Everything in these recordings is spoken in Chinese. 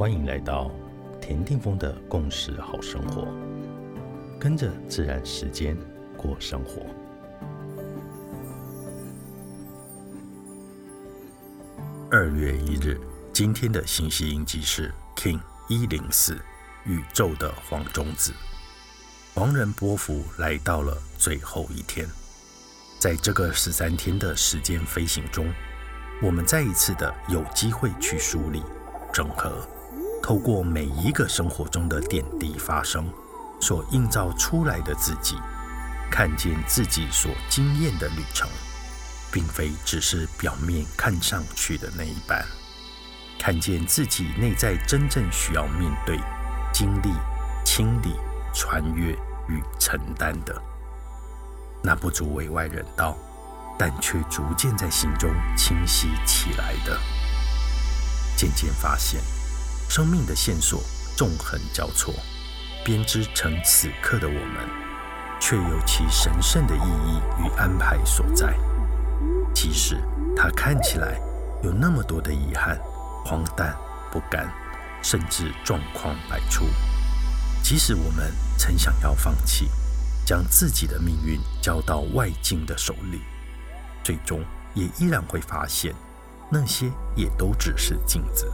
欢迎来到田定峰的共识好生活，跟着自然时间过生活。二月一日，今天的信息印记是 King 一零四，宇宙的黄种子。黄人波幅来到了最后一天，在这个十三天的时间飞行中，我们再一次的有机会去梳理、整合。透过每一个生活中的点滴发生，所映照出来的自己，看见自己所经验的旅程，并非只是表面看上去的那一半，看见自己内在真正需要面对、经历、清理、穿越与承担的，那不足为外人道，但却逐渐在心中清晰起来的，渐渐发现。生命的线索纵横交错，编织成此刻的我们，却有其神圣的意义与安排所在。即使它看起来有那么多的遗憾、荒诞、不甘，甚至状况百出；即使我们曾想要放弃，将自己的命运交到外境的手里，最终也依然会发现，那些也都只是镜子。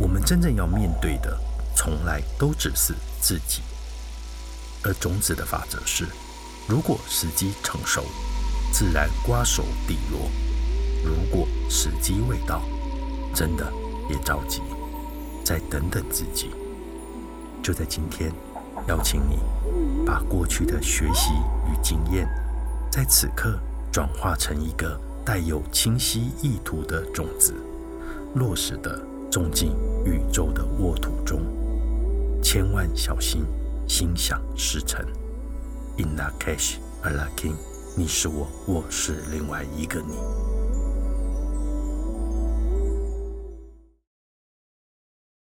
我们真正要面对的，从来都只是自己。而种子的法则是：如果时机成熟，自然瓜熟蒂落；如果时机未到，真的别着急，再等等自己。就在今天，邀请你把过去的学习与经验，在此刻转化成一个带有清晰意图的种子，落实的。种进宇宙的沃土中，千万小心，心想事成。In that case, a lucky，你是我，我是另外一个你。